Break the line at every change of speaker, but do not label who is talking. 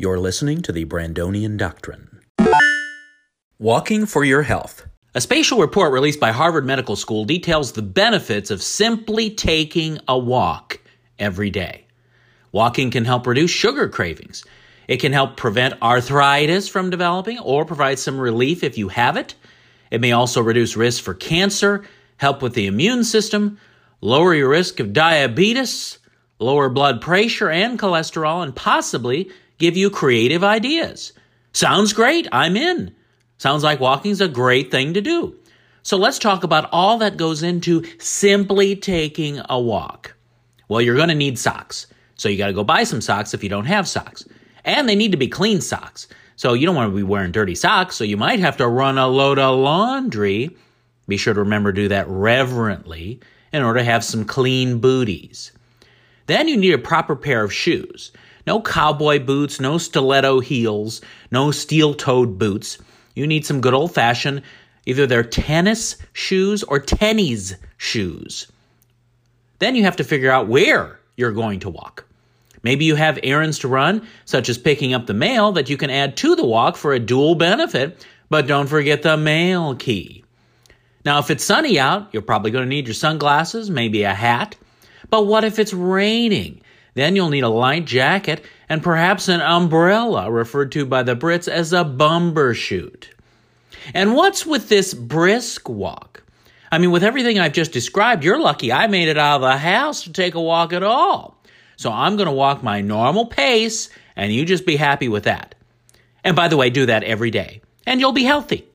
You're listening to the Brandonian Doctrine. Walking for Your Health.
A spatial report released by Harvard Medical School details the benefits of simply taking a walk every day. Walking can help reduce sugar cravings. It can help prevent arthritis from developing or provide some relief if you have it. It may also reduce risk for cancer, help with the immune system, lower your risk of diabetes, lower blood pressure and cholesterol, and possibly give you creative ideas. Sounds great. I'm in. Sounds like walking's a great thing to do. So let's talk about all that goes into simply taking a walk. Well, you're going to need socks. So you got to go buy some socks if you don't have socks. And they need to be clean socks. So you don't want to be wearing dirty socks. So you might have to run a load of laundry. Be sure to remember to do that reverently in order to have some clean booties. Then you need a proper pair of shoes. No cowboy boots, no stiletto heels, no steel toed boots. You need some good old fashioned, either they're tennis shoes or tennies shoes. Then you have to figure out where you're going to walk. Maybe you have errands to run, such as picking up the mail, that you can add to the walk for a dual benefit, but don't forget the mail key. Now, if it's sunny out, you're probably going to need your sunglasses, maybe a hat. But what if it's raining? Then you'll need a light jacket and perhaps an umbrella, referred to by the Brits as a bumbershoot. And what's with this brisk walk? I mean, with everything I've just described, you're lucky I made it out of the house to take a walk at all. So I'm going to walk my normal pace, and you just be happy with that. And by the way, do that every day, and you'll be healthy.